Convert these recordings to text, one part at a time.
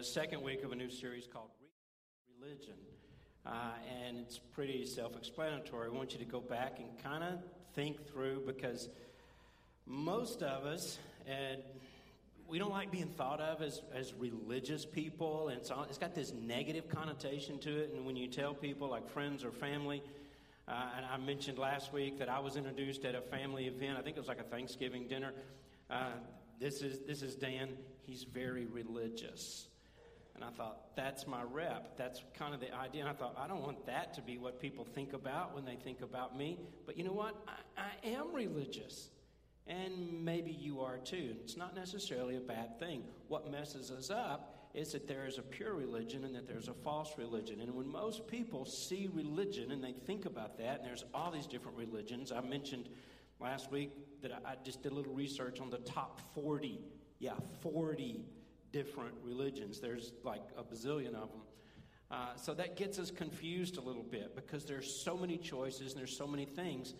the second week of a new series called Religion. Uh, and it's pretty self explanatory. I want you to go back and kind of think through because most of us, and we don't like being thought of as, as religious people, and it's, it's got this negative connotation to it. And when you tell people, like friends or family, uh, and I mentioned last week that I was introduced at a family event, I think it was like a Thanksgiving dinner. Uh, this is this is Dan. He's very religious. And I thought, that's my rep. That's kind of the idea. And I thought, I don't want that to be what people think about when they think about me. But you know what? I, I am religious. And maybe you are too. It's not necessarily a bad thing. What messes us up is that there is a pure religion and that there's a false religion. And when most people see religion and they think about that, and there's all these different religions, I mentioned last week that I just did a little research on the top 40. Yeah, 40 different religions. There's like a bazillion of them. Uh, so that gets us confused a little bit because there's so many choices and there's so many things.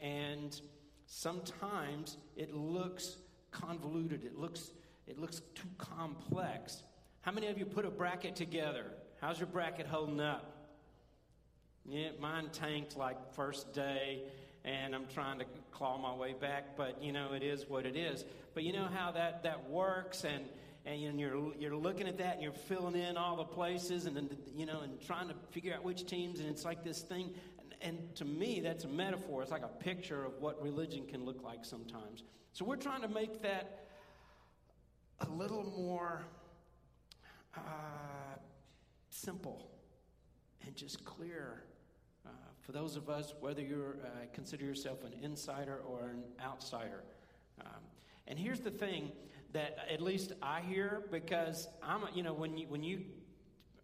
And sometimes it looks convoluted, it looks, it looks too complex. How many of you put a bracket together? How's your bracket holding up? Yeah, mine tanked like first day and I'm trying to claw my way back, but you know, it is what it is. But you know how that, that works, and, and you're, you're looking at that and you're filling in all the places and then, you know, and trying to figure out which teams, and it's like this thing. And, and to me, that's a metaphor. It's like a picture of what religion can look like sometimes. So we're trying to make that a little more uh, simple and just clear for those of us, whether you uh, consider yourself an insider or an outsider. Um, and here's the thing that at least I hear because I'm, you know, when you when you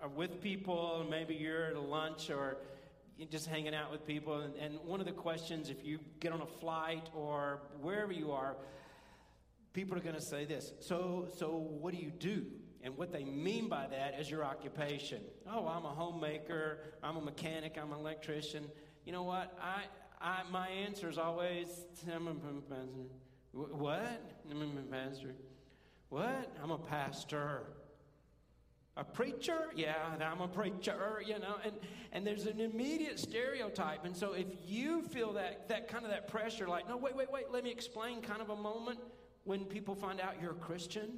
are with people, maybe you're at a lunch or just hanging out with people, and, and one of the questions, if you get on a flight or wherever you are, people are going to say this. So, so what do you do? And what they mean by that is your occupation. Oh, I'm a homemaker, I'm a mechanic, I'm an electrician. You know what? I, I, my answer is always, I'm a pastor. What? I'm a pastor. What? I'm a pastor. A preacher? Yeah, I'm a preacher, you know, and, and there's an immediate stereotype. And so if you feel that, that kind of that pressure, like, no, wait, wait, wait, let me explain kind of a moment when people find out you're a Christian,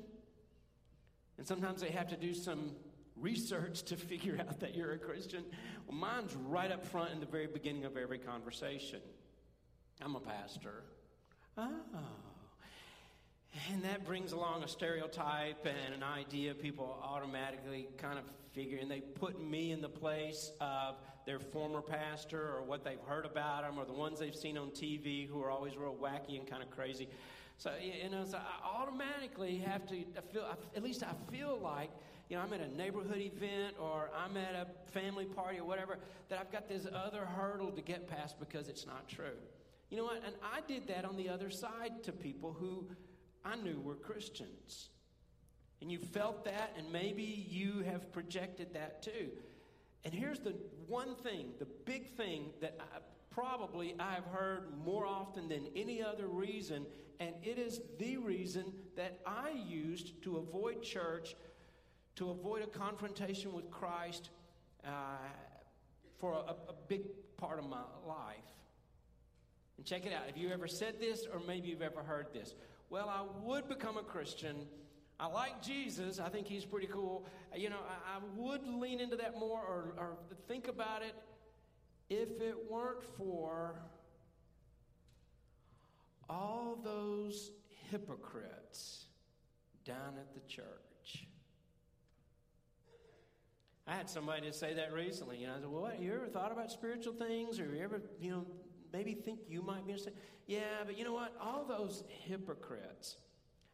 and sometimes they have to do some research to figure out that you're a Christian. Well, mine's right up front in the very beginning of every conversation. I'm a pastor. Oh. And that brings along a stereotype and an idea people automatically kind of figure, and they put me in the place of their former pastor or what they've heard about them or the ones they've seen on TV who are always real wacky and kind of crazy. So, you know, so I automatically have to I feel, at least I feel like, you know, I'm at a neighborhood event or I'm at a family party or whatever, that I've got this other hurdle to get past because it's not true. You know what? And I did that on the other side to people who I knew we were Christians. And you felt that, and maybe you have projected that too. And here's the one thing, the big thing that I, probably I have heard more often than any other reason, and it is the reason that I used to avoid church, to avoid a confrontation with Christ uh, for a, a big part of my life. And check it out. Have you ever said this, or maybe you've ever heard this? Well, I would become a Christian. I like Jesus. I think he's pretty cool. You know, I, I would lean into that more or, or think about it if it weren't for all those hypocrites down at the church. I had somebody say that recently. You know, I said, "Well, what, you ever thought about spiritual things, or you ever, you know, maybe think you might be interested?" Yeah, but you know what? All those hypocrites,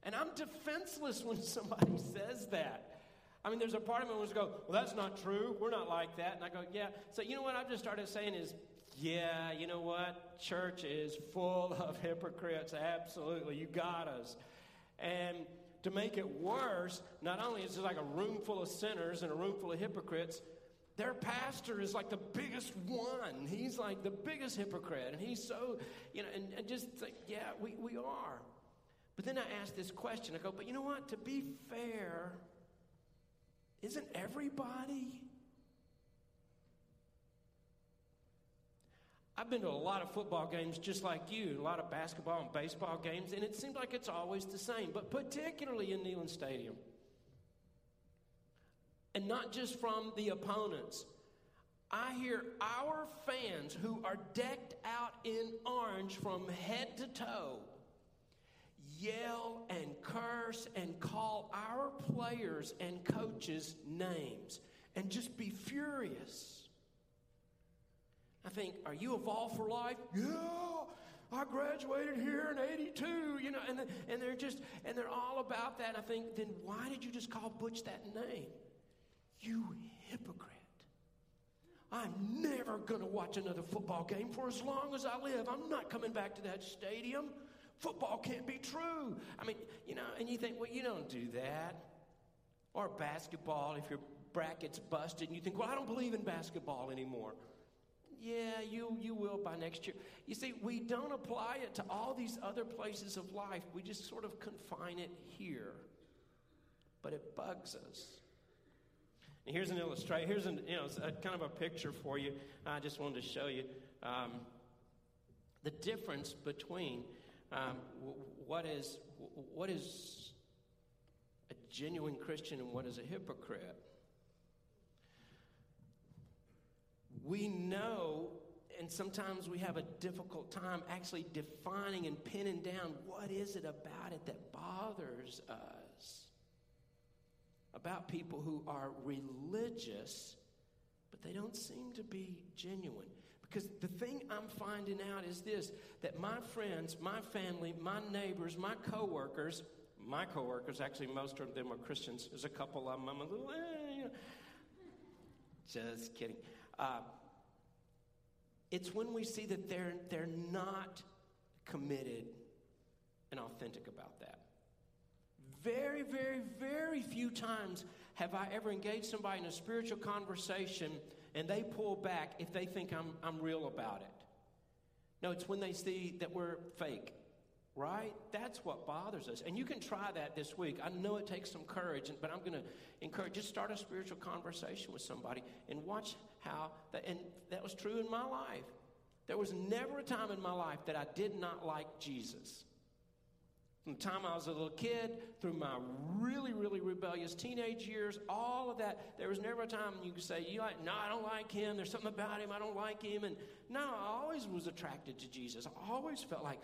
and I'm defenseless when somebody says that. I mean, there's a part of me wants to go, "Well, that's not true. We're not like that," and I go, "Yeah." So you know what? I've just started saying is, yeah, you know what? Church is full of hypocrites. Absolutely. You got us. And to make it worse, not only is it like a room full of sinners and a room full of hypocrites, their pastor is like the biggest one. He's like the biggest hypocrite. And he's so, you know, and, and just like, yeah, we, we are. But then I ask this question I go, but you know what? To be fair, isn't everybody? I've been to a lot of football games just like you, a lot of basketball and baseball games, and it seems like it's always the same, but particularly in Neyland Stadium. And not just from the opponents. I hear our fans who are decked out in orange from head to toe yell and curse and call our players and coaches names and just be furious. I think, are you evolved for life? Yeah, I graduated here in 82, you know, and, and they're just, and they're all about that. I think, then why did you just call Butch that name? You hypocrite. I'm never going to watch another football game for as long as I live. I'm not coming back to that stadium. Football can't be true. I mean, you know, and you think, well, you don't do that. Or basketball, if your bracket's busted, and you think, well, I don't believe in basketball anymore. Yeah, you, you will by next year. You see, we don't apply it to all these other places of life. We just sort of confine it here. But it bugs us. And here's an illustration. Here's an, you know, a, kind of a picture for you. I just wanted to show you um, the difference between um, what is what is a genuine Christian and what is a hypocrite. we know, and sometimes we have a difficult time actually defining and pinning down what is it about it that bothers us. About people who are religious, but they don't seem to be genuine. Because the thing I'm finding out is this that my friends, my family, my neighbors, my coworkers, my coworkers, actually, most of them are Christians. There's a couple of them I'm a little, eh. Just kidding. Uh, it's when we see that they're, they're not committed and authentic about that. Very, very, very few times have I ever engaged somebody in a spiritual conversation and they pull back if they think I'm, I'm real about it. No, it's when they see that we're fake, right? That's what bothers us. And you can try that this week. I know it takes some courage, but I'm going to encourage just start a spiritual conversation with somebody and watch how that, and that was true in my life. There was never a time in my life that I did not like Jesus. From the time I was a little kid, through my really, really rebellious teenage years, all of that, there was never a time you could say, "You like? No, I don't like him. There's something about him I don't like him." And no, I always was attracted to Jesus. I always felt like,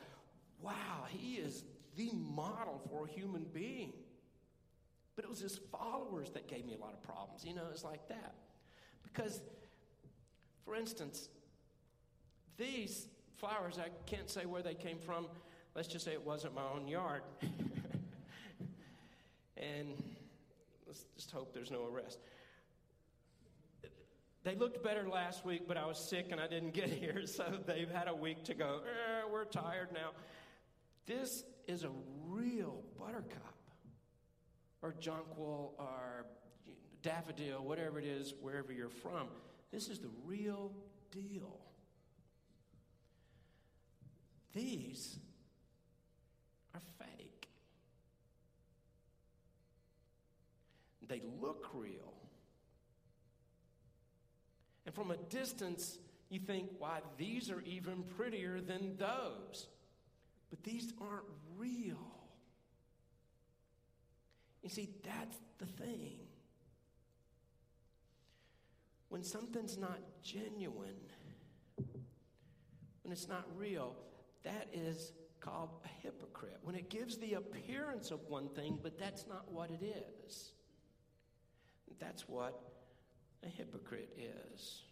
"Wow, he is the model for a human being." But it was his followers that gave me a lot of problems. You know, it's like that. Because, for instance, these flowers, I can't say where they came from. Let's just say it wasn't my own yard. and let's just hope there's no arrest. They looked better last week, but I was sick and I didn't get here, so they've had a week to go. Eh, we're tired now. This is a real buttercup, or jonquil, or daffodil, whatever it is, wherever you're from. This is the real deal. These are fake. They look real. And from a distance, you think, why, these are even prettier than those. But these aren't real. You see, that's the thing. When something's not genuine, when it's not real, that is called a hypocrite. When it gives the appearance of one thing, but that's not what it is. That's what a hypocrite is.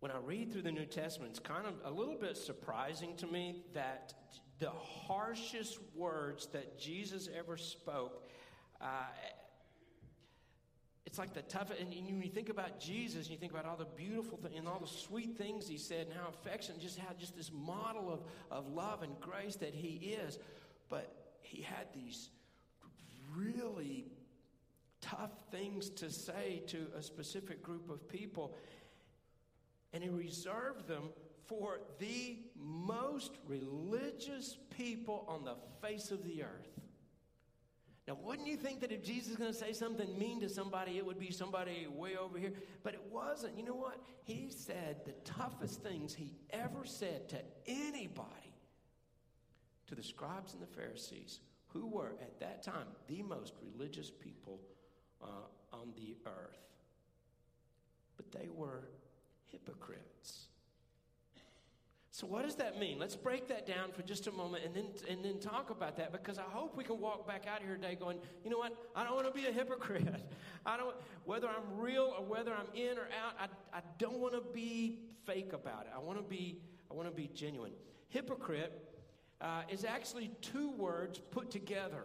When I read through the New Testament, it's kind of a little bit surprising to me that the harshest words that Jesus ever spoke uh, it's like the tough, and when you think about Jesus, and you think about all the beautiful things and all the sweet things he said, and how affectionate, just how just this model of, of love and grace that he is. But he had these really tough things to say to a specific group of people, and he reserved them for the most religious people on the face of the earth. Now, wouldn't you think that if Jesus is going to say something mean to somebody, it would be somebody way over here? But it wasn't. You know what? He said the toughest things he ever said to anybody, to the scribes and the Pharisees, who were at that time the most religious people uh, on the earth. But they were hypocrites. So, what does that mean? Let's break that down for just a moment and then, and then talk about that because I hope we can walk back out here today going, you know what? I don't want to be a hypocrite. I don't, whether I'm real or whether I'm in or out, I, I don't want to be fake about it. I want to be, I want to be genuine. Hypocrite uh, is actually two words put together.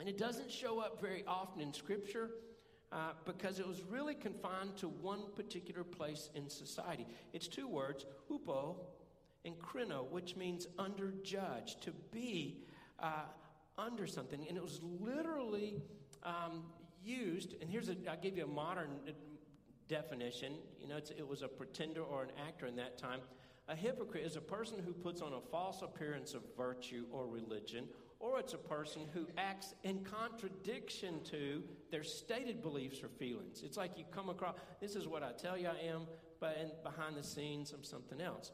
And it doesn't show up very often in Scripture uh, because it was really confined to one particular place in society. It's two words, hupo and krino, which means under judge, to be uh, under something. And it was literally um, used, and here's a, I'll give you a modern definition. You know, it was a pretender or an actor in that time. A hypocrite is a person who puts on a false appearance of virtue or religion, or it's a person who acts in contradiction to their stated beliefs or feelings. It's like you come across, this is what I tell you I am, but in, behind the scenes, I'm something else.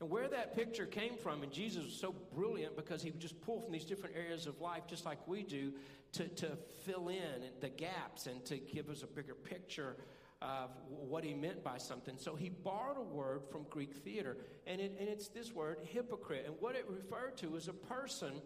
And where that picture came from, and Jesus was so brilliant because he would just pull from these different areas of life, just like we do, to, to fill in the gaps and to give us a bigger picture of what he meant by something. So he borrowed a word from Greek theater, and, it, and it's this word, hypocrite. And what it referred to is a person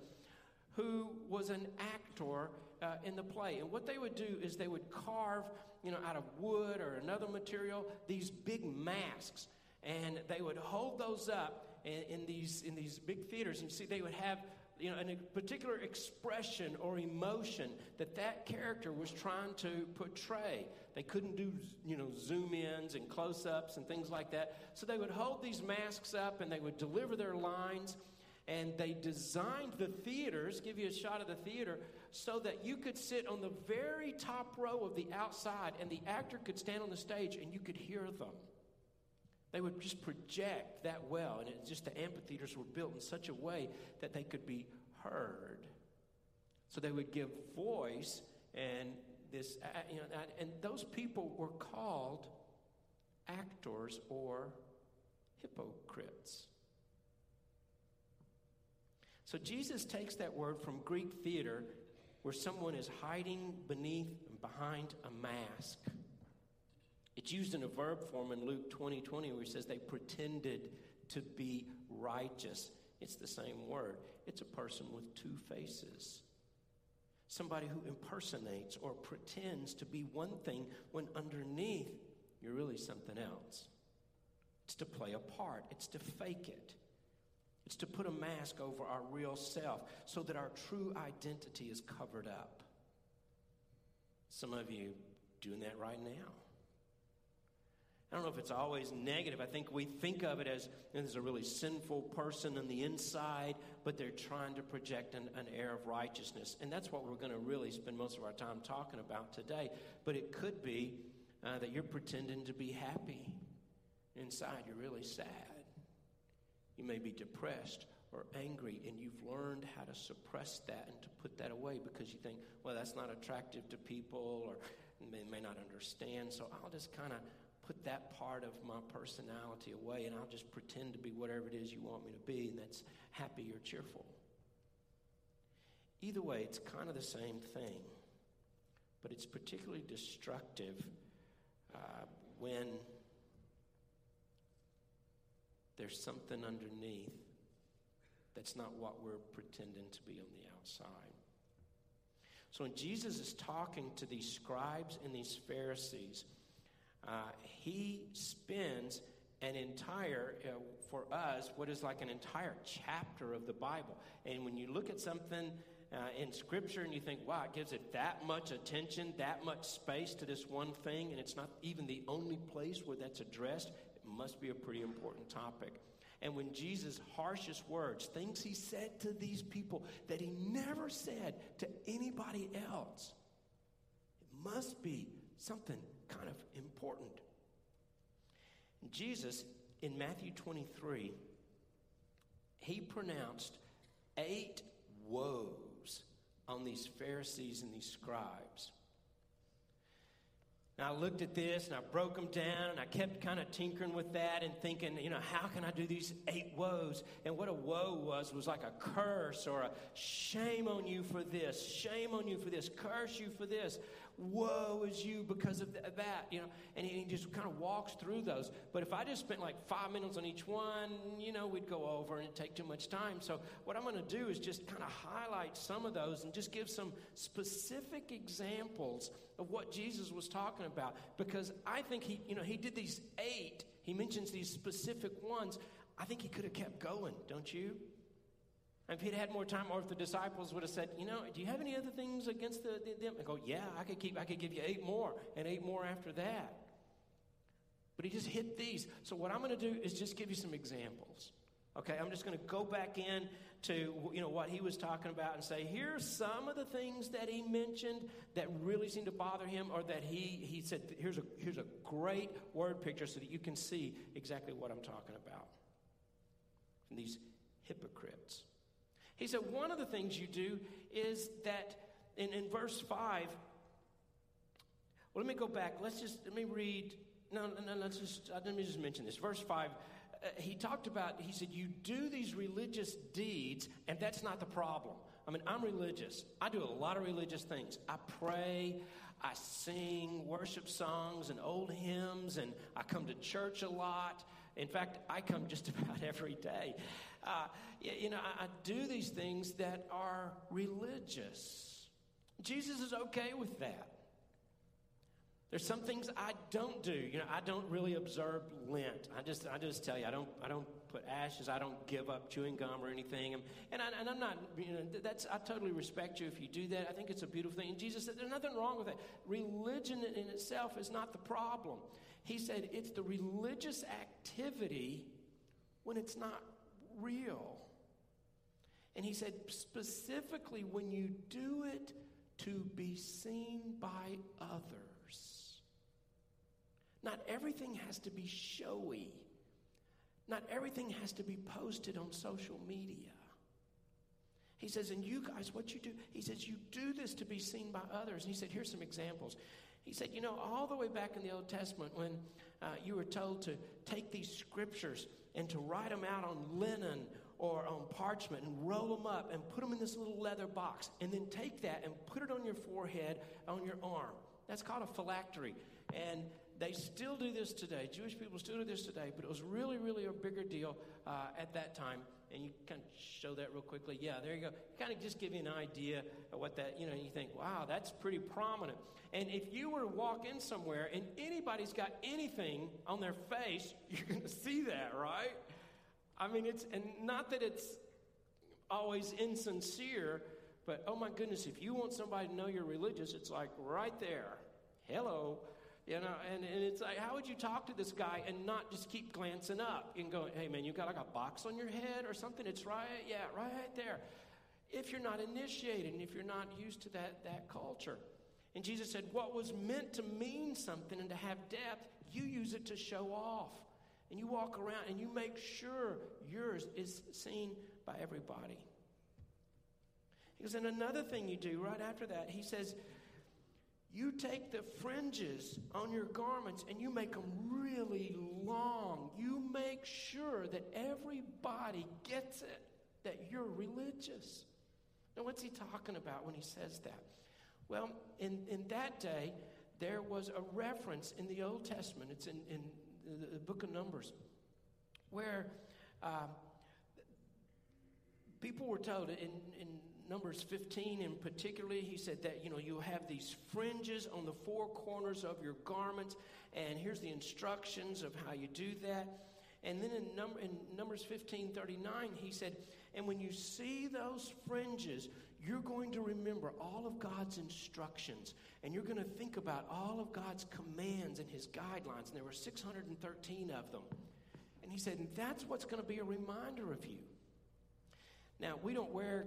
who was an actor uh, in the play. And what they would do is they would carve, you know, out of wood or another material, these big masks and they would hold those up in, in, these in these big theaters. And see they would have you know a particular expression or emotion that that character was trying to portray. They couldn't do you know zoom ins and close ups and things like that. So they would hold these masks up and they would deliver their lines. And they designed the theaters give you a shot of the theater so that you could sit on the very top row of the outside and the actor could stand on the stage and you could hear them they would just project that well, and it just the amphitheaters were built in such a way that they could be heard. So they would give voice, and this, you know, and those people were called actors or hypocrites. So Jesus takes that word from Greek theater, where someone is hiding beneath and behind a mask it's used in a verb form in Luke 20 20, where he says they pretended to be righteous. It's the same word. It's a person with two faces. Somebody who impersonates or pretends to be one thing when underneath you're really something else. It's to play a part, it's to fake it. It's to put a mask over our real self so that our true identity is covered up. Some of you doing that right now. I don't know if it's always negative. I think we think of it as there's a really sinful person on the inside, but they're trying to project an, an air of righteousness. And that's what we're going to really spend most of our time talking about today. But it could be uh, that you're pretending to be happy. Inside, you're really sad. You may be depressed or angry, and you've learned how to suppress that and to put that away because you think, well, that's not attractive to people or they may not understand. So I'll just kind of put that part of my personality away and I'll just pretend to be whatever it is you want me to be, and that's happy or cheerful. Either way, it's kind of the same thing, but it's particularly destructive uh, when there's something underneath that's not what we're pretending to be on the outside. So when Jesus is talking to these scribes and these Pharisees, uh, he spends an entire, uh, for us, what is like an entire chapter of the Bible. And when you look at something uh, in Scripture and you think, wow, it gives it that much attention, that much space to this one thing, and it's not even the only place where that's addressed, it must be a pretty important topic. And when Jesus' harshest words, things he said to these people that he never said to anybody else, it must be something kind of important. Jesus, in Matthew 23, he pronounced eight woes on these Pharisees and these scribes. And I looked at this and I broke them down and I kept kind of tinkering with that and thinking, you know, how can I do these eight woes? And what a woe was was like a curse or a shame on you for this, shame on you for this, curse you for this woe is you because of that, you know. And he just kind of walks through those. But if I just spent like five minutes on each one, you know, we'd go over and it'd take too much time. So what I'm going to do is just kind of highlight some of those and just give some specific examples of what Jesus was talking about. Because I think he, you know, he did these eight. He mentions these specific ones. I think he could have kept going, don't you? If he'd had more time, or if the disciples would have said, you know, do you have any other things against the, the, them? And go, yeah, I could keep, I could give you eight more, and eight more after that. But he just hit these. So what I'm going to do is just give you some examples. Okay, I'm just going to go back in to you know what he was talking about and say, here's some of the things that he mentioned that really seemed to bother him, or that he he said, here's a here's a great word picture so that you can see exactly what I'm talking about. And these hypocrites. He said, one of the things you do is that in, in verse 5, well, let me go back. Let's just, let me read. No, no, no let's just, uh, let me just mention this. Verse 5, uh, he talked about, he said, you do these religious deeds, and that's not the problem. I mean, I'm religious. I do a lot of religious things. I pray, I sing worship songs and old hymns, and I come to church a lot. In fact, I come just about every day. Uh, you know, I, I do these things that are religious. Jesus is okay with that. There's some things I don't do. You know, I don't really observe Lent. I just, I just tell you, I don't, I don't put ashes. I don't give up chewing gum or anything. And, and, I, am not, you know, that's, I totally respect you if you do that. I think it's a beautiful thing. And Jesus said, there's nothing wrong with that. Religion in itself is not the problem. He said it's the religious activity when it's not real. And he said, specifically, when you do it to be seen by others. Not everything has to be showy. Not everything has to be posted on social media. He says, and you guys, what you do, he says, you do this to be seen by others. And he said, here's some examples. He said, you know, all the way back in the Old Testament, when uh, you were told to take these scriptures and to write them out on linen or on parchment and roll them up and put them in this little leather box and then take that and put it on your forehead, on your arm. That's called a phylactery. And they still do this today. Jewish people still do this today, but it was really, really a bigger deal uh, at that time. And you kind of show that real quickly. Yeah, there you go. Kind of just give you an idea of what that, you know, you think, wow, that's pretty prominent. And if you were to walk in somewhere and anybody's got anything on their face, you're going to see that, right? I mean, it's, and not that it's always insincere, but oh my goodness, if you want somebody to know you're religious, it's like right there. Hello. You know, and, and it's like, how would you talk to this guy and not just keep glancing up and going, hey man, you got like a box on your head or something? It's right, yeah, right there. If you're not initiated and if you're not used to that, that culture. And Jesus said, what was meant to mean something and to have depth, you use it to show off and you walk around and you make sure yours is seen by everybody. He goes, and another thing you do right after that, he says, you take the fringes on your garments and you make them really long. You make sure that everybody gets it, that you're religious. Now, what's he talking about when he says that? Well, in, in that day, there was a reference in the Old Testament. It's in, in the, the book of Numbers, where uh, people were told in, in Numbers 15 and particularly, he said that, you know, you have these fringes on the four corners of your garments, and here's the instructions of how you do that. And then in, number, in Numbers 15 39, he said, and when you see those fringes, you're going to remember all of God's instructions and you're going to think about all of God's commands and his guidelines. And there were 613 of them. And he said, and that's what's going to be a reminder of you. Now, we don't wear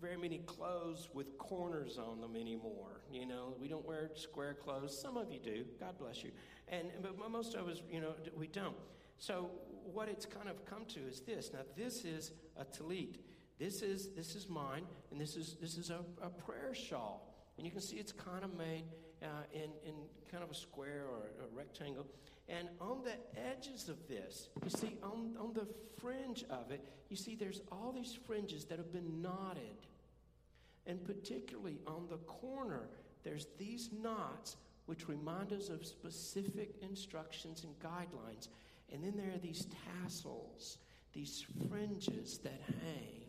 very many clothes with corners on them anymore. You know, we don't wear square clothes. Some of you do. God bless you. And but most of us, you know, we don't. So what it's kind of come to is this. Now, this is a talit. This is, this is mine, and this is, this is a, a prayer shawl. And you can see it's kind of made uh, in, in kind of a square or a rectangle. And on the edges of this, you see, on, on the fringe of it, you see there's all these fringes that have been knotted. And particularly on the corner, there's these knots which remind us of specific instructions and guidelines. And then there are these tassels, these fringes that hang.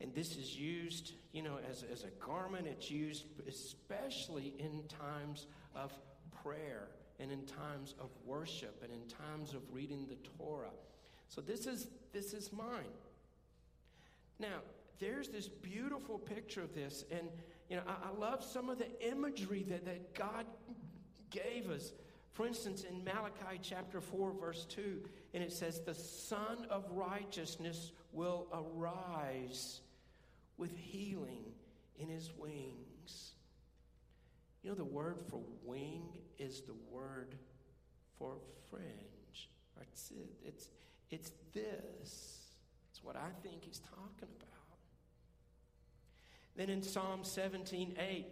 And this is used, you know, as, as a garment. It's used especially in times of prayer and in times of worship and in times of reading the Torah. So this is this is mine. Now, there's this beautiful picture of this, and you know, I, I love some of the imagery that, that God gave us. For instance, in Malachi chapter 4, verse 2, and it says, The Son of Righteousness will arise with healing in his wings. You know, the word for wing is the word for fringe. It's, it's, it's this. It's what I think he's talking about. Then in Psalm 17 8,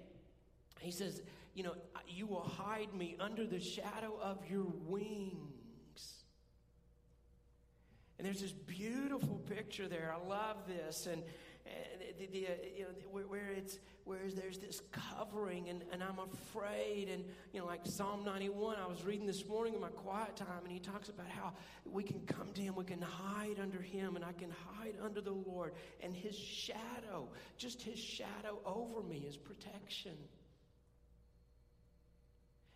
he says, You know, you will hide me under the shadow of your wings. And there's this beautiful picture there. I love this. And, the, the, uh, you know, where, where, it's where there's this covering and, and I'm afraid. And you know like Psalm 91 I was reading this morning in my quiet time and he talks about how we can come to him we can hide under him and I can hide under the Lord and his shadow just his shadow over me is protection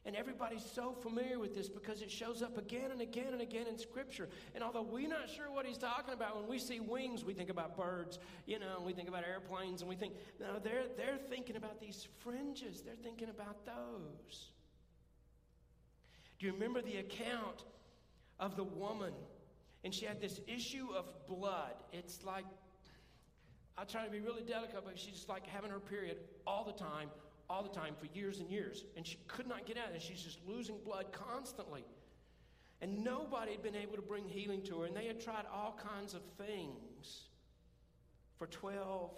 and everybody's so familiar with this because it shows up again and again and again in Scripture. And although we're not sure what he's talking about, when we see wings, we think about birds, you know, we think about airplanes, and we think, no, they're, they're thinking about these fringes. They're thinking about those. Do you remember the account of the woman? And she had this issue of blood. It's like, I'll try to be really delicate, but she's just like having her period all the time, all the time for years and years. And she could not get out, and she's just losing blood constantly. And nobody had been able to bring healing to her, and they had tried all kinds of things for 12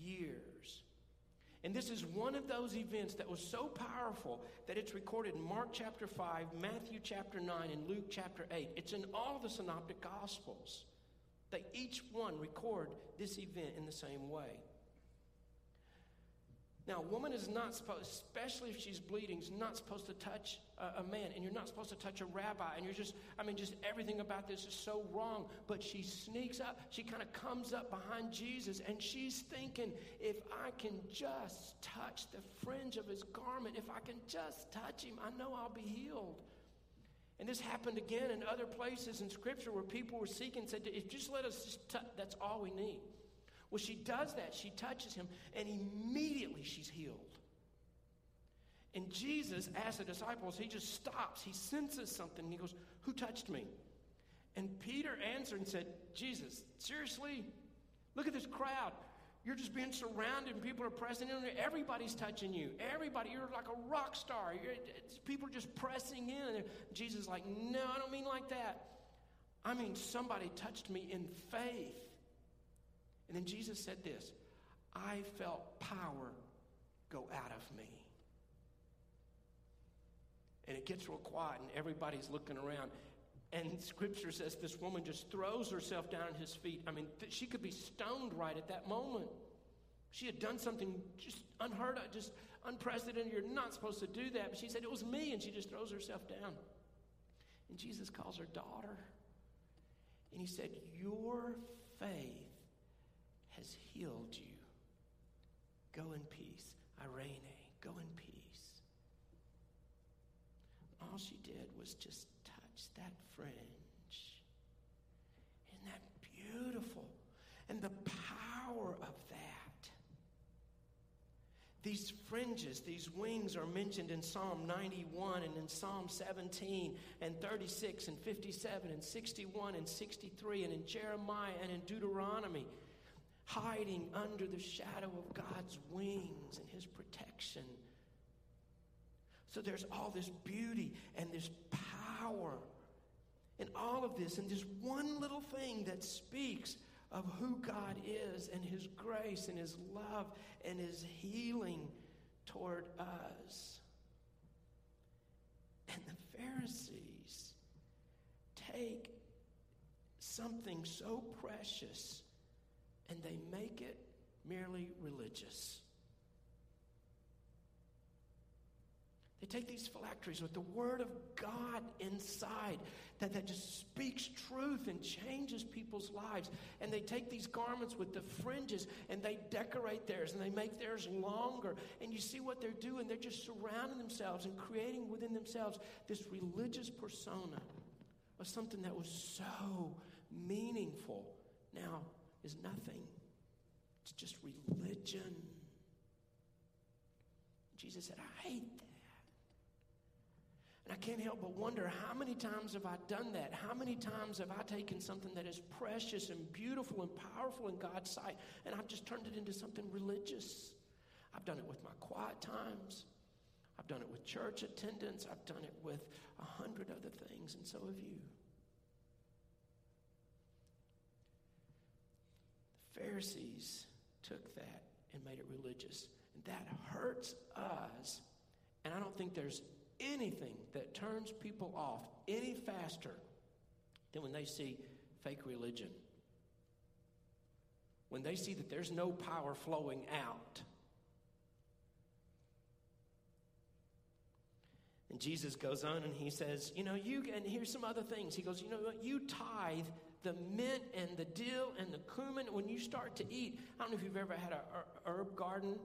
years. And this is one of those events that was so powerful that it's recorded in Mark chapter 5, Matthew chapter 9, and Luke chapter 8. It's in all the synoptic gospels. They each one record this event in the same way. Now, a woman is not supposed, especially if she's bleeding, is not supposed to touch a, a, man, and you're not supposed to touch a rabbi, and you're just, I mean, just everything about this is so wrong. But she sneaks up, she kind of comes up behind Jesus, and she's thinking, if I can just touch the fringe of his garment, if I can just touch him, I know I'll be healed. And this happened again in other places in Scripture where people were seeking, said, just let us just touch, that's all we need. Well, she does that. She touches him, and immediately she's healed. And Jesus asks the disciples, he just stops. He senses something. He goes, Who touched me? And Peter answered and said, Jesus, seriously? Look at this crowd. You're just being surrounded and people are pressing in. Everybody's touching you. Everybody, you're like a rock star. People are just pressing in. Jesus is like, No, I don't mean like that. I mean, somebody touched me in faith. And then Jesus said this I felt power go out of me. And it gets real quiet, and everybody's looking around. And scripture says this woman just throws herself down at his feet. I mean, th- she could be stoned right at that moment. She had done something just unheard of, just unprecedented. You're not supposed to do that. But she said, It was me. And she just throws herself down. And Jesus calls her daughter. And he said, Your faith has healed you. Go in peace. Irene, go in peace. All she did was just touch that fringe. Isn't that beautiful? And the power of that. These fringes, these wings are mentioned in Psalm 91 and in Psalm 17 and 36 and 57 and 61 and 63 and in Jeremiah and in Deuteronomy hiding under the shadow of God's wings and his protection. So there's all this beauty and this power and all of this, and this one little thing that speaks of who God is and His grace and His love and His healing toward us. And the Pharisees take something so precious and they make it merely religious. They take these phylacteries with the Word of God inside that, that just speaks truth and changes people's lives. And they take these garments with the fringes and they decorate theirs and they make theirs longer. And you see what they're doing. They're just surrounding themselves and creating within themselves this religious persona of something that was so meaningful now is nothing. It's just religion. Jesus said, I hate that. And I can't help but wonder how many times have I done that? How many times have I taken something that is precious and beautiful and powerful in God's sight and I've just turned it into something religious? I've done it with my quiet times. I've done it with church attendance. I've done it with a hundred other things, and so have you. Pharisees took that and made it religious. And that hurts us. And I don't think there's anything that turns people off any faster than when they see fake religion. When they see that there's no power flowing out. And Jesus goes on and he says, You know, you, and here's some other things. He goes, You know what? You tithe the mint and the dill and the cumin when you start to eat. I don't know if you've ever had a herb garden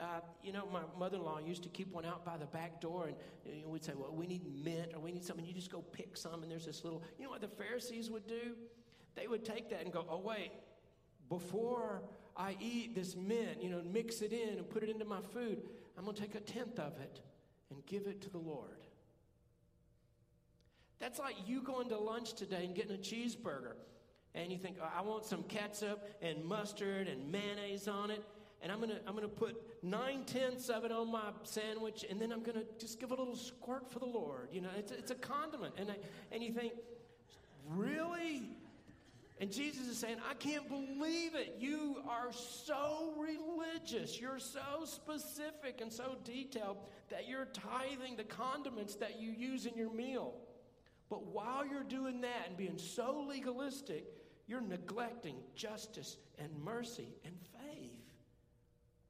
uh, you know, my mother in law used to keep one out by the back door, and you know, we'd say, Well, we need mint or we need something. You just go pick some, and there's this little, you know what the Pharisees would do? They would take that and go, Oh, wait, before I eat this mint, you know, mix it in and put it into my food, I'm going to take a tenth of it and give it to the Lord. That's like you going to lunch today and getting a cheeseburger, and you think, oh, I want some ketchup and mustard and mayonnaise on it and I'm gonna I'm gonna put nine tenths of it on my sandwich, and then I'm gonna just give a little squirt for the Lord. You know, it's it's a condiment, and I, and you think, really? And Jesus is saying, I can't believe it. You are so religious. You're so specific and so detailed that you're tithing the condiments that you use in your meal. But while you're doing that and being so legalistic, you're neglecting justice and mercy and faith.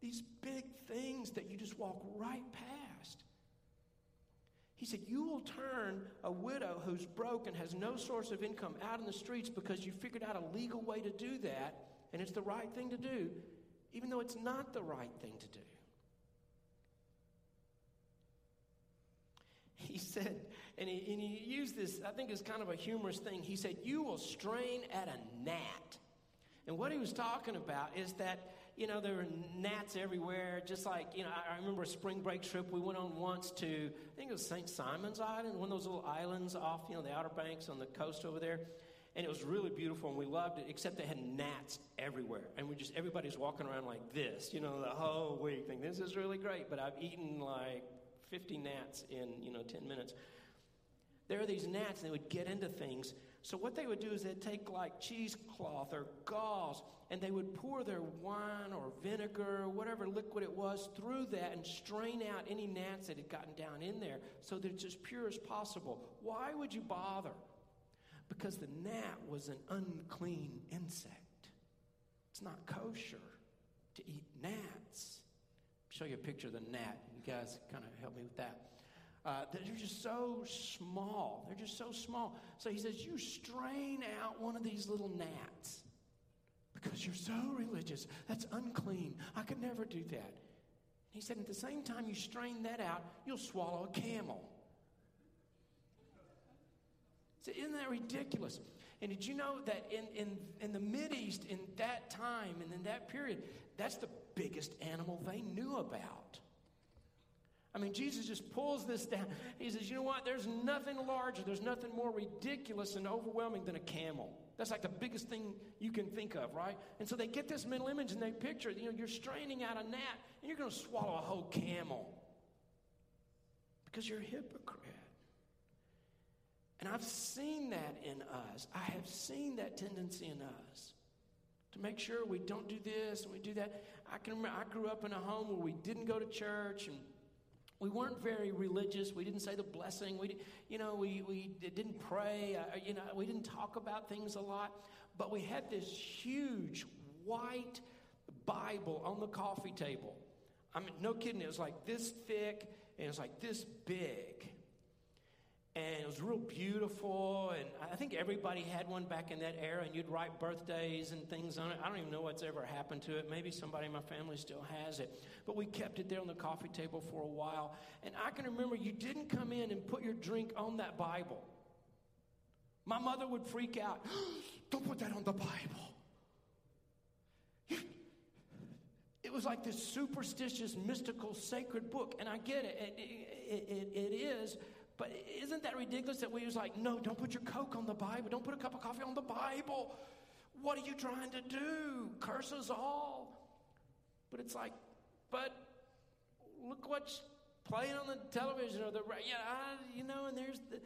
these big things that you just walk right past. He said, You will turn a widow who's broke and has no source of income out in the streets because you figured out a legal way to do that, and it's the right thing to do, even though it's not the right thing to do. He said, and he, and he used this, I think it's kind of a humorous thing. He said, You will strain at a gnat. And what he was talking about is that you know, there were gnats everywhere, just like, you know, I, I remember a spring break trip we went on once to, I think it was St. Simon's Island, one of those little islands off, you know, the Outer Banks on the coast over there. And it was really beautiful and we loved it, except they had gnats everywhere. And we just, everybody's walking around like this, you know, the whole week, think this is really great, but I've eaten like 50 gnats in, you know, 10 minutes. There are these gnats, and they would get into things. So what they would do is they'd take like cheesecloth or gauze and they would pour their wine or vinegar or whatever liquid it was through that and strain out any gnats that had gotten down in there so that it's as pure as possible. Why would you bother? Because the gnat was an unclean insect. It's not kosher to eat gnats. I'll show you a picture of the gnat. You guys kind of help me with that. Uh, they're just so small. They're just so small. So he says, You strain out one of these little gnats because you're so religious. That's unclean. I could never do that. He said, At the same time you strain that out, you'll swallow a camel. So isn't that ridiculous? And did you know that in, in, in the East, in that time and in that period, that's the biggest animal they knew about? I mean, Jesus just pulls this down. He says, You know what? There's nothing larger, there's nothing more ridiculous and overwhelming than a camel. That's like the biggest thing you can think of, right? And so they get this mental image and they picture, you know, you're straining out a gnat and you're going to swallow a whole camel because you're a hypocrite. And I've seen that in us. I have seen that tendency in us. to make sure we don't do this and we do that. I can remember I grew up in a home where we didn't go to church and we weren't very religious. We didn't say the blessing. We, you know, we, we didn't pray. Uh, you know, we didn't talk about things a lot. But we had this huge white Bible on the coffee table. I mean, no kidding. It was like this thick and it was like this big and it was real beautiful. And I think everybody had one back in that era, and you'd write birthdays and things on it. I don't even know what's ever happened to it. Maybe somebody in my family still has it. But we kept it there on the coffee table for a while. And I can remember you didn't come in and put your drink on that Bible. My mother would freak out. don't put that on the Bible. It was like this superstitious, mystical, sacred book. And I get it, it, it, it, it is. But isn't that ridiculous that we was like, no, don't put your Coke on the Bible. Don't put a cup of coffee on the Bible. What are you trying to do? Curse us all. But it's like, but look what's playing on the television or the yeah, I, you know, and there's the.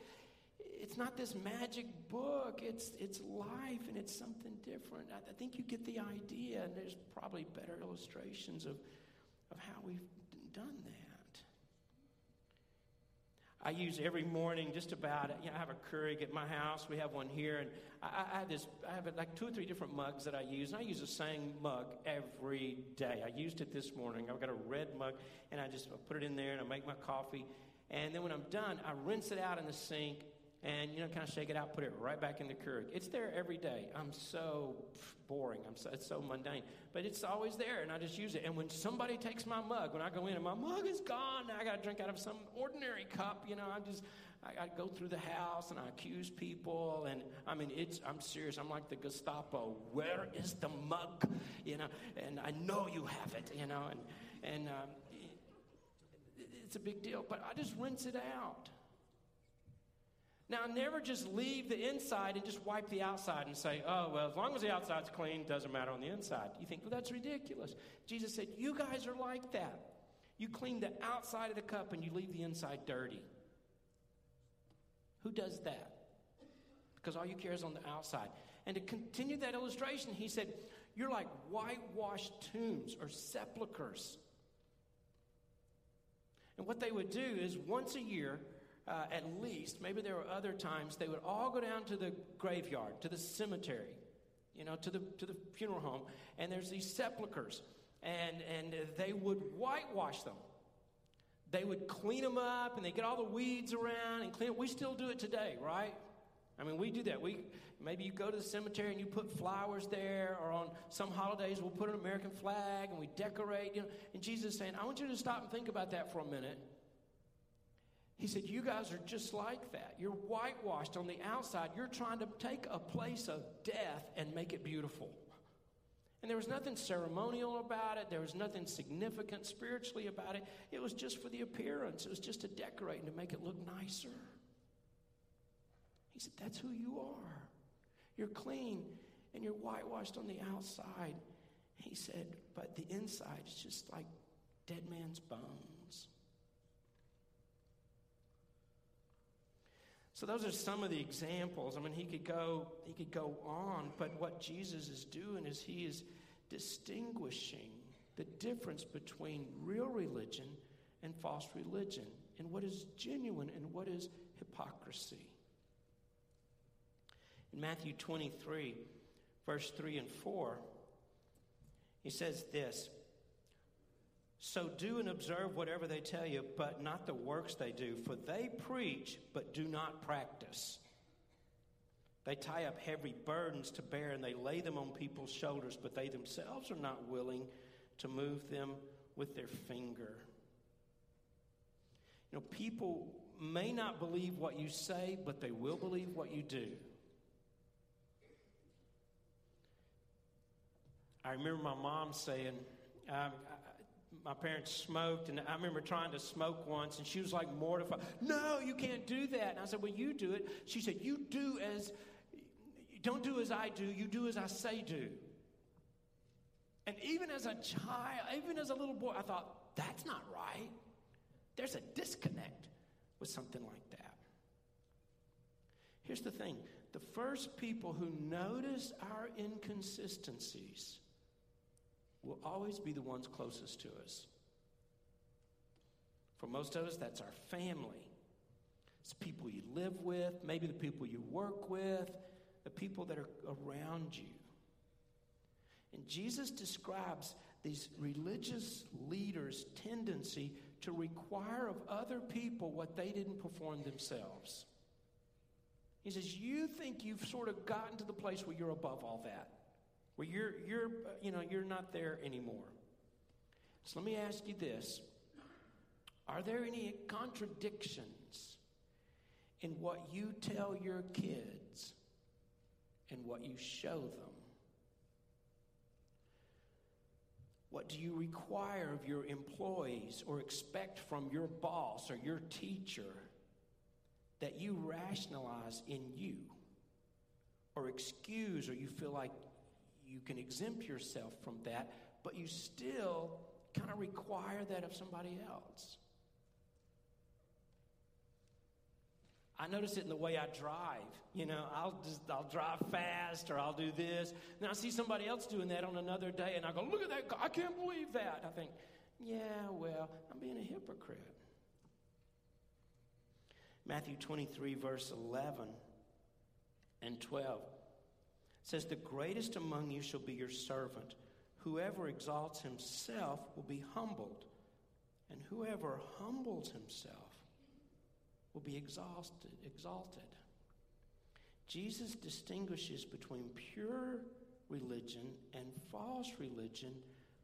It's not this magic book. It's it's life, and it's something different. I, I think you get the idea, and there's probably better illustrations of of how we've done that. I use every morning just about, you know, I have a Keurig at my house. We have one here. And I, I have this, I have like two or three different mugs that I use. And I use the same mug every day. I used it this morning. I've got a red mug and I just put it in there and I make my coffee. And then when I'm done, I rinse it out in the sink and you know kind of shake it out put it right back in the Keurig it's there every day i'm so boring i'm so, it's so mundane but it's always there and i just use it and when somebody takes my mug when i go in and my mug is gone now i got to drink out of some ordinary cup you know i just I, I go through the house and I accuse people, and I mean, it's, I'm serious. I'm like the Gestapo. Where is the mug? You know, and I know you have it, you know, and, and um, it's a big deal, but I just rinse it out. Now, never just leave the inside and just wipe the outside and say, oh, well, as long as the outside's clean, doesn't matter on the inside. You think, well, that's ridiculous. Jesus said, you guys are like that. You clean the outside of the cup and you leave the inside dirty. Who does that? Because all you care is on the outside. And to continue that illustration, he said, You're like whitewashed tombs or sepulchres. And what they would do is once a year, uh, at least, maybe there were other times, they would all go down to the graveyard, to the cemetery, you know, to the, to the funeral home, and there's these sepulchres, and, and they would whitewash them. They would clean them up, and they get all the weeds around and clean it. We still do it today, right? I mean, we do that. We maybe you go to the cemetery and you put flowers there, or on some holidays we'll put an American flag and we decorate. You know, and Jesus is saying, I want you to stop and think about that for a minute. He said, You guys are just like that. You're whitewashed on the outside. You're trying to take a place of death and make it beautiful. And there was nothing ceremonial about it, there was nothing significant spiritually about it. It was just for the appearance, it was just to decorate and to make it look nicer. He said, That's who you are. You're clean and you're whitewashed on the outside. He said, But the inside is just like dead man's bones. So those are some of the examples. I mean, he could go he could go on, but what Jesus is doing is he is distinguishing the difference between real religion and false religion, and what is genuine and what is hypocrisy. In Matthew 23, verse 3 and 4, he says this so do and observe whatever they tell you, but not the works they do, for they preach, but do not practice. They tie up heavy burdens to bear and they lay them on people's shoulders, but they themselves are not willing to move them with their finger. You know, people may not believe what you say, but they will believe what you do. I remember my mom saying, um, my parents smoked, and I remember trying to smoke once, and she was like mortified. No, you can't do that. And I said, Well, you do it. She said, You do as, don't do as I do, you do as I say do. And even as a child, even as a little boy, I thought, That's not right. There's a disconnect with something like that. Here's the thing the first people who notice our inconsistencies will always be the ones closest to us. For most of us, that's our family. It's people you live with, maybe the people you work with, the people that are around you. And Jesus describes these religious leaders' tendency to require of other people what they didn't perform themselves. He says, You think you've sort of gotten to the place where you're above all that, where you're, you're, uh, you know, you're not there anymore. So let me ask you this Are there any contradictions in what you tell your kids and what you show them? What do you require of your employees or expect from your boss or your teacher that you rationalize in you or excuse or you feel like you can exempt yourself from that, but you still kind of require that of somebody else? I notice it in the way I drive. You know, I'll just I'll drive fast or I'll do this. Then I see somebody else doing that on another day, and I go, "Look at that! I can't believe that." I think, "Yeah, well, I'm being a hypocrite." Matthew 23, verse 11 and 12 says, "The greatest among you shall be your servant. Whoever exalts himself will be humbled, and whoever humbles himself." will be exhausted, exalted. Jesus distinguishes between pure religion and false religion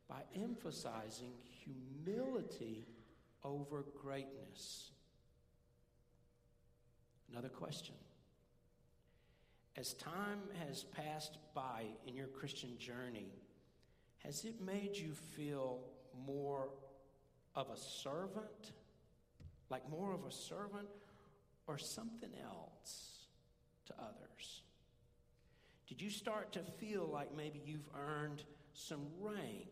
by emphasizing humility over greatness. Another question. As time has passed by in your Christian journey, has it made you feel more of a servant like more of a servant or something else to others? Did you start to feel like maybe you've earned some rank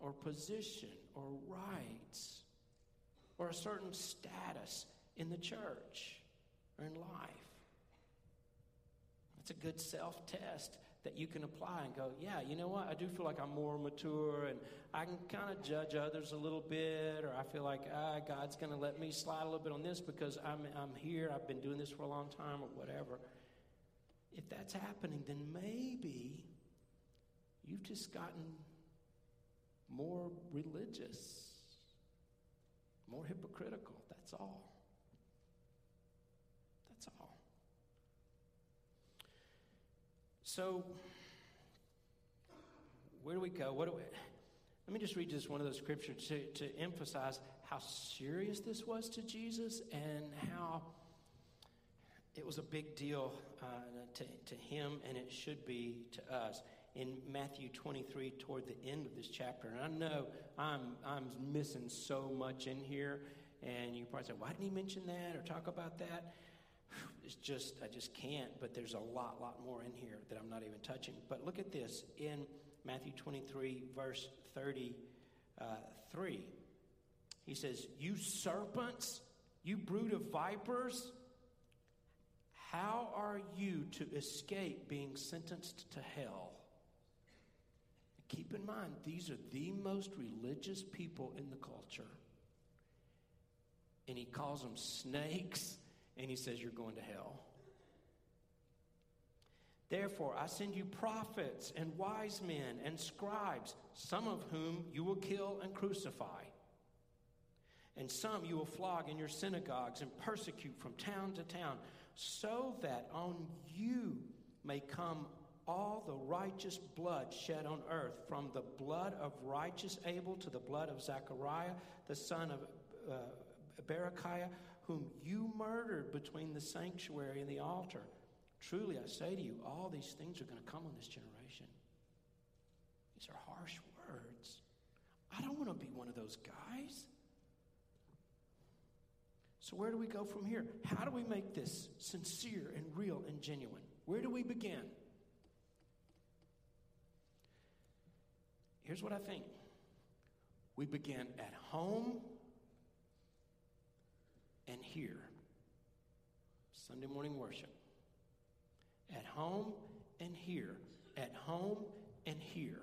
or position or rights or a certain status in the church or in life? It's a good self test that you can apply and go, yeah, you know what? I do feel like I'm more mature and I can kind of judge others a little bit, or I feel like, ah, God's going to let me slide a little bit on this because I'm, I'm here, I've been doing this for a long time, or whatever. If that's happening, then maybe you've just gotten more religious, more hypocritical. That's all. So, where do we go? What do we, let me just read just one of those scriptures to, to emphasize how serious this was to Jesus and how it was a big deal uh, to, to him and it should be to us. In Matthew 23, toward the end of this chapter, and I know I'm, I'm missing so much in here, and you probably say, why didn't he mention that or talk about that? It's just I just can't. But there's a lot, lot more in here that I'm not even touching. But look at this in Matthew 23, verse 33. He says, "You serpents, you brood of vipers." How are you to escape being sentenced to hell? Keep in mind, these are the most religious people in the culture. And he calls them snakes and he says, You're going to hell. Therefore, I send you prophets and wise men and scribes, some of whom you will kill and crucify. And some you will flog in your synagogues and persecute from town to town, so that on you may come all the righteous blood shed on earth, from the blood of righteous Abel to the blood of Zechariah, the son of uh, Berechiah, whom you murdered between the sanctuary and the altar. Truly, I say to you, all these things are going to come on this generation. These are harsh words. I don't want to be one of those guys. So, where do we go from here? How do we make this sincere and real and genuine? Where do we begin? Here's what I think we begin at home and here. Sunday morning worship. at home and here, at home and here.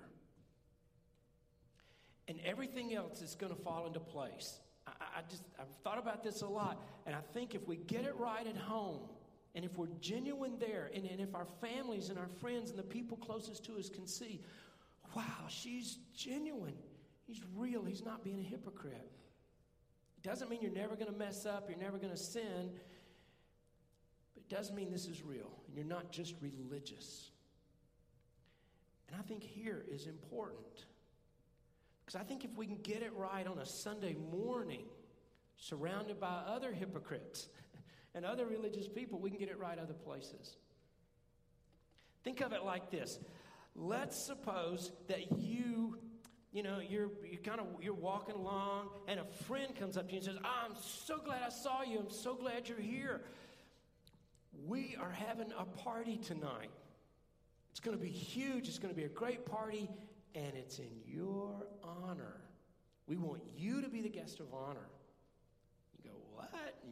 And everything else is going to fall into place. I, I just, I've thought about this a lot, and I think if we get it right at home, and if we're genuine there, and, and if our families and our friends and the people closest to us can see, wow, she's genuine. He's real. He's not being a hypocrite. Doesn't mean you're never going to mess up, you're never going to sin, but it does mean this is real, and you're not just religious. And I think here is important. Because I think if we can get it right on a Sunday morning, surrounded by other hypocrites and other religious people, we can get it right other places. Think of it like this. Let's suppose that you, you know, you're you kind of you're walking along and a friend comes up to you and says, "I'm so glad I saw you. I'm so glad you're here. We are having a party tonight. It's going to be huge. It's going to be a great party and it's in your honor. We want you to be the guest of honor. What?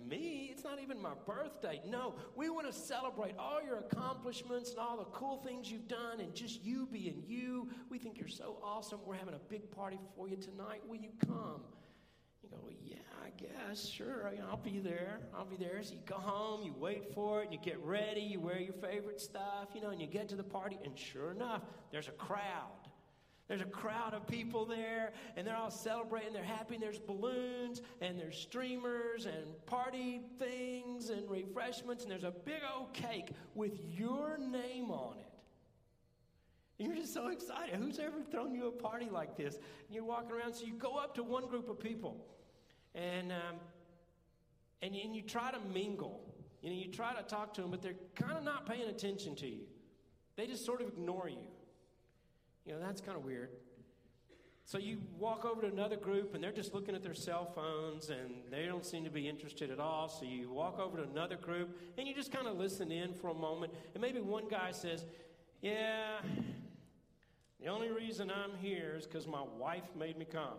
Me? It's not even my birthday. No, we want to celebrate all your accomplishments and all the cool things you've done and just you being you. We think you're so awesome. We're having a big party for you tonight. Will you come? You go, well, yeah, I guess, sure, I'll be there. I'll be there. So you go home, you wait for it, and you get ready, you wear your favorite stuff, you know, and you get to the party, and sure enough, there's a crowd. There's a crowd of people there, and they're all celebrating. They're happy. There's balloons, and there's streamers, and party things, and refreshments, and there's a big old cake with your name on it. And you're just so excited. Who's ever thrown you a party like this? And you're walking around, so you go up to one group of people, and um, and, and you try to mingle. You know, you try to talk to them, but they're kind of not paying attention to you. They just sort of ignore you. You know, that's kind of weird. So you walk over to another group and they're just looking at their cell phones and they don't seem to be interested at all. So you walk over to another group and you just kind of listen in for a moment. And maybe one guy says, Yeah, the only reason I'm here is because my wife made me come.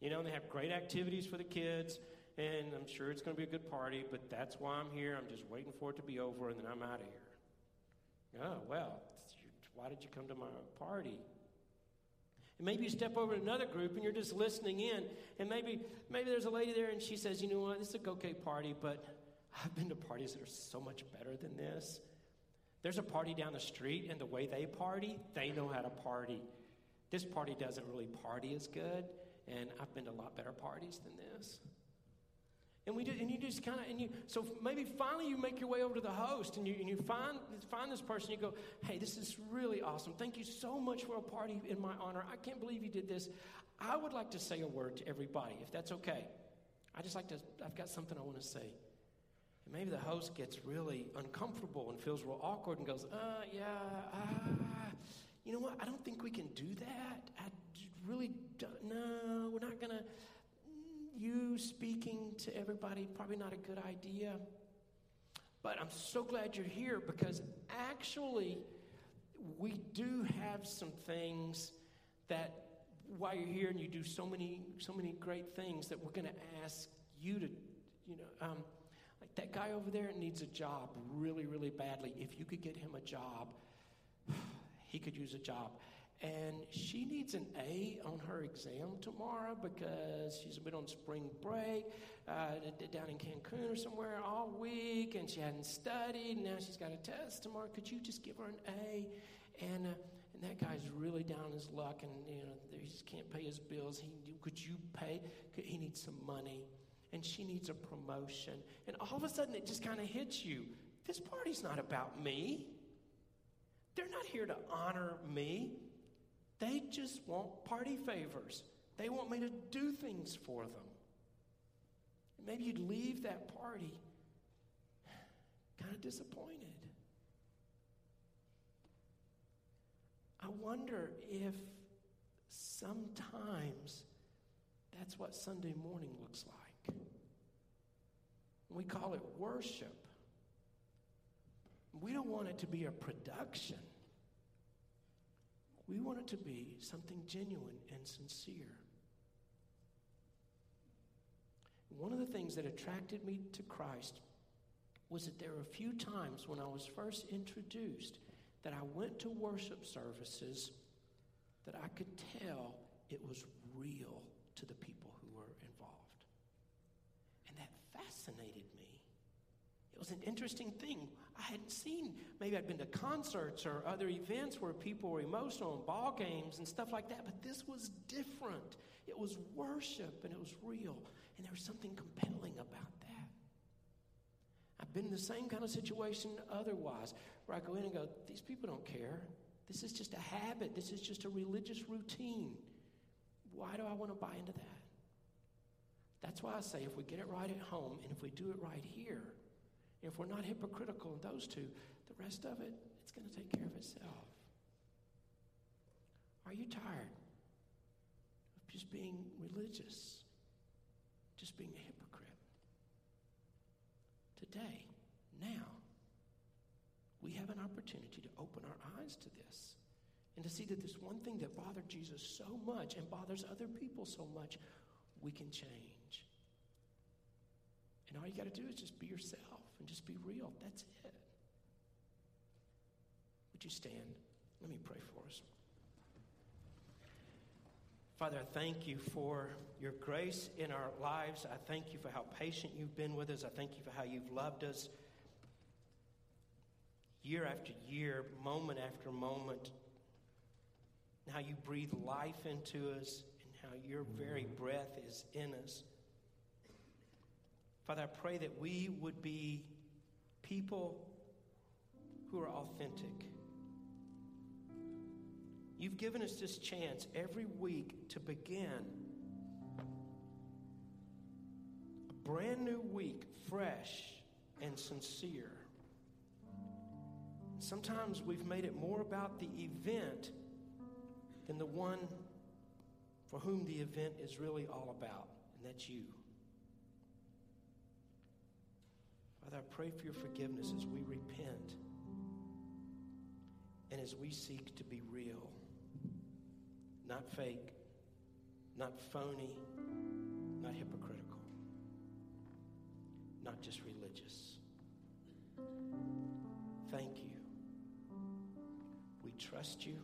You know, they have great activities for the kids and I'm sure it's going to be a good party, but that's why I'm here. I'm just waiting for it to be over and then I'm out of here. Oh, well, why did you come to my party? And maybe you step over to another group and you're just listening in, and maybe maybe there's a lady there and she says, you know what, this is a okay party, but I've been to parties that are so much better than this. There's a party down the street, and the way they party, they know how to party. This party doesn't really party as good, and I've been to a lot better parties than this. And we do, and you just kind of, and you, so maybe finally you make your way over to the host and you, and you find, find this person, you go, hey, this is really awesome. Thank you so much for a party in my honor. I can't believe you did this. I would like to say a word to everybody, if that's okay. I just like to, I've got something I want to say. And maybe the host gets really uncomfortable and feels real awkward and goes, uh, yeah, uh, you know what? I don't think we can do that. I really don't, no, we're not going to you speaking to everybody, probably not a good idea. But I'm so glad you're here because actually, we do have some things that while you're here and you do so many so many great things that we're going to ask you to you know um, like that guy over there needs a job really really badly if you could get him a job he could use a job and she needs an A on her exam tomorrow because she's been on spring break uh, down in Cancun or somewhere all week, and she hadn't studied. And now she's got a test tomorrow. Could you just give her an A? And uh, and that guy's really down his luck, and you know he just can't pay his bills. He could you pay? Could, he needs some money, and she needs a promotion. And all of a sudden, it just kind of hits you. This party's not about me. They're not here to honor me. They just want party favors. They want me to do things for them. Maybe you'd leave that party kind of disappointed. I wonder if sometimes that's what Sunday morning looks like. We call it worship. We don't want it to be a production. We want it to be something genuine and sincere. One of the things that attracted me to Christ was that there were a few times when I was first introduced that I went to worship services that I could tell it was real to the people who were involved. And that fascinated me. It was an interesting thing. I hadn't seen, maybe I'd been to concerts or other events where people were emotional and ball games and stuff like that, but this was different. It was worship and it was real. And there was something compelling about that. I've been in the same kind of situation otherwise, where I go in and go, these people don't care. This is just a habit, this is just a religious routine. Why do I want to buy into that? That's why I say if we get it right at home and if we do it right here, if we're not hypocritical in those two, the rest of it, it's going to take care of itself. Are you tired of just being religious, just being a hypocrite? Today, now, we have an opportunity to open our eyes to this and to see that this one thing that bothered Jesus so much and bothers other people so much, we can change. And all you got to do is just be yourself and just be real. That's it. Would you stand? Let me pray for us. Father, I thank you for your grace in our lives. I thank you for how patient you've been with us. I thank you for how you've loved us year after year, moment after moment, how you breathe life into us and how your very breath is in us. Father, I pray that we would be people who are authentic. You've given us this chance every week to begin a brand new week, fresh and sincere. Sometimes we've made it more about the event than the one for whom the event is really all about, and that's you. Father, I pray for your forgiveness as we repent and as we seek to be real, not fake, not phony, not hypocritical, not just religious. Thank you. We trust you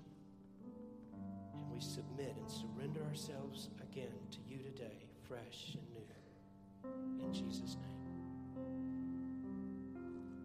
and we submit and surrender ourselves again to you today, fresh and new. In Jesus' name.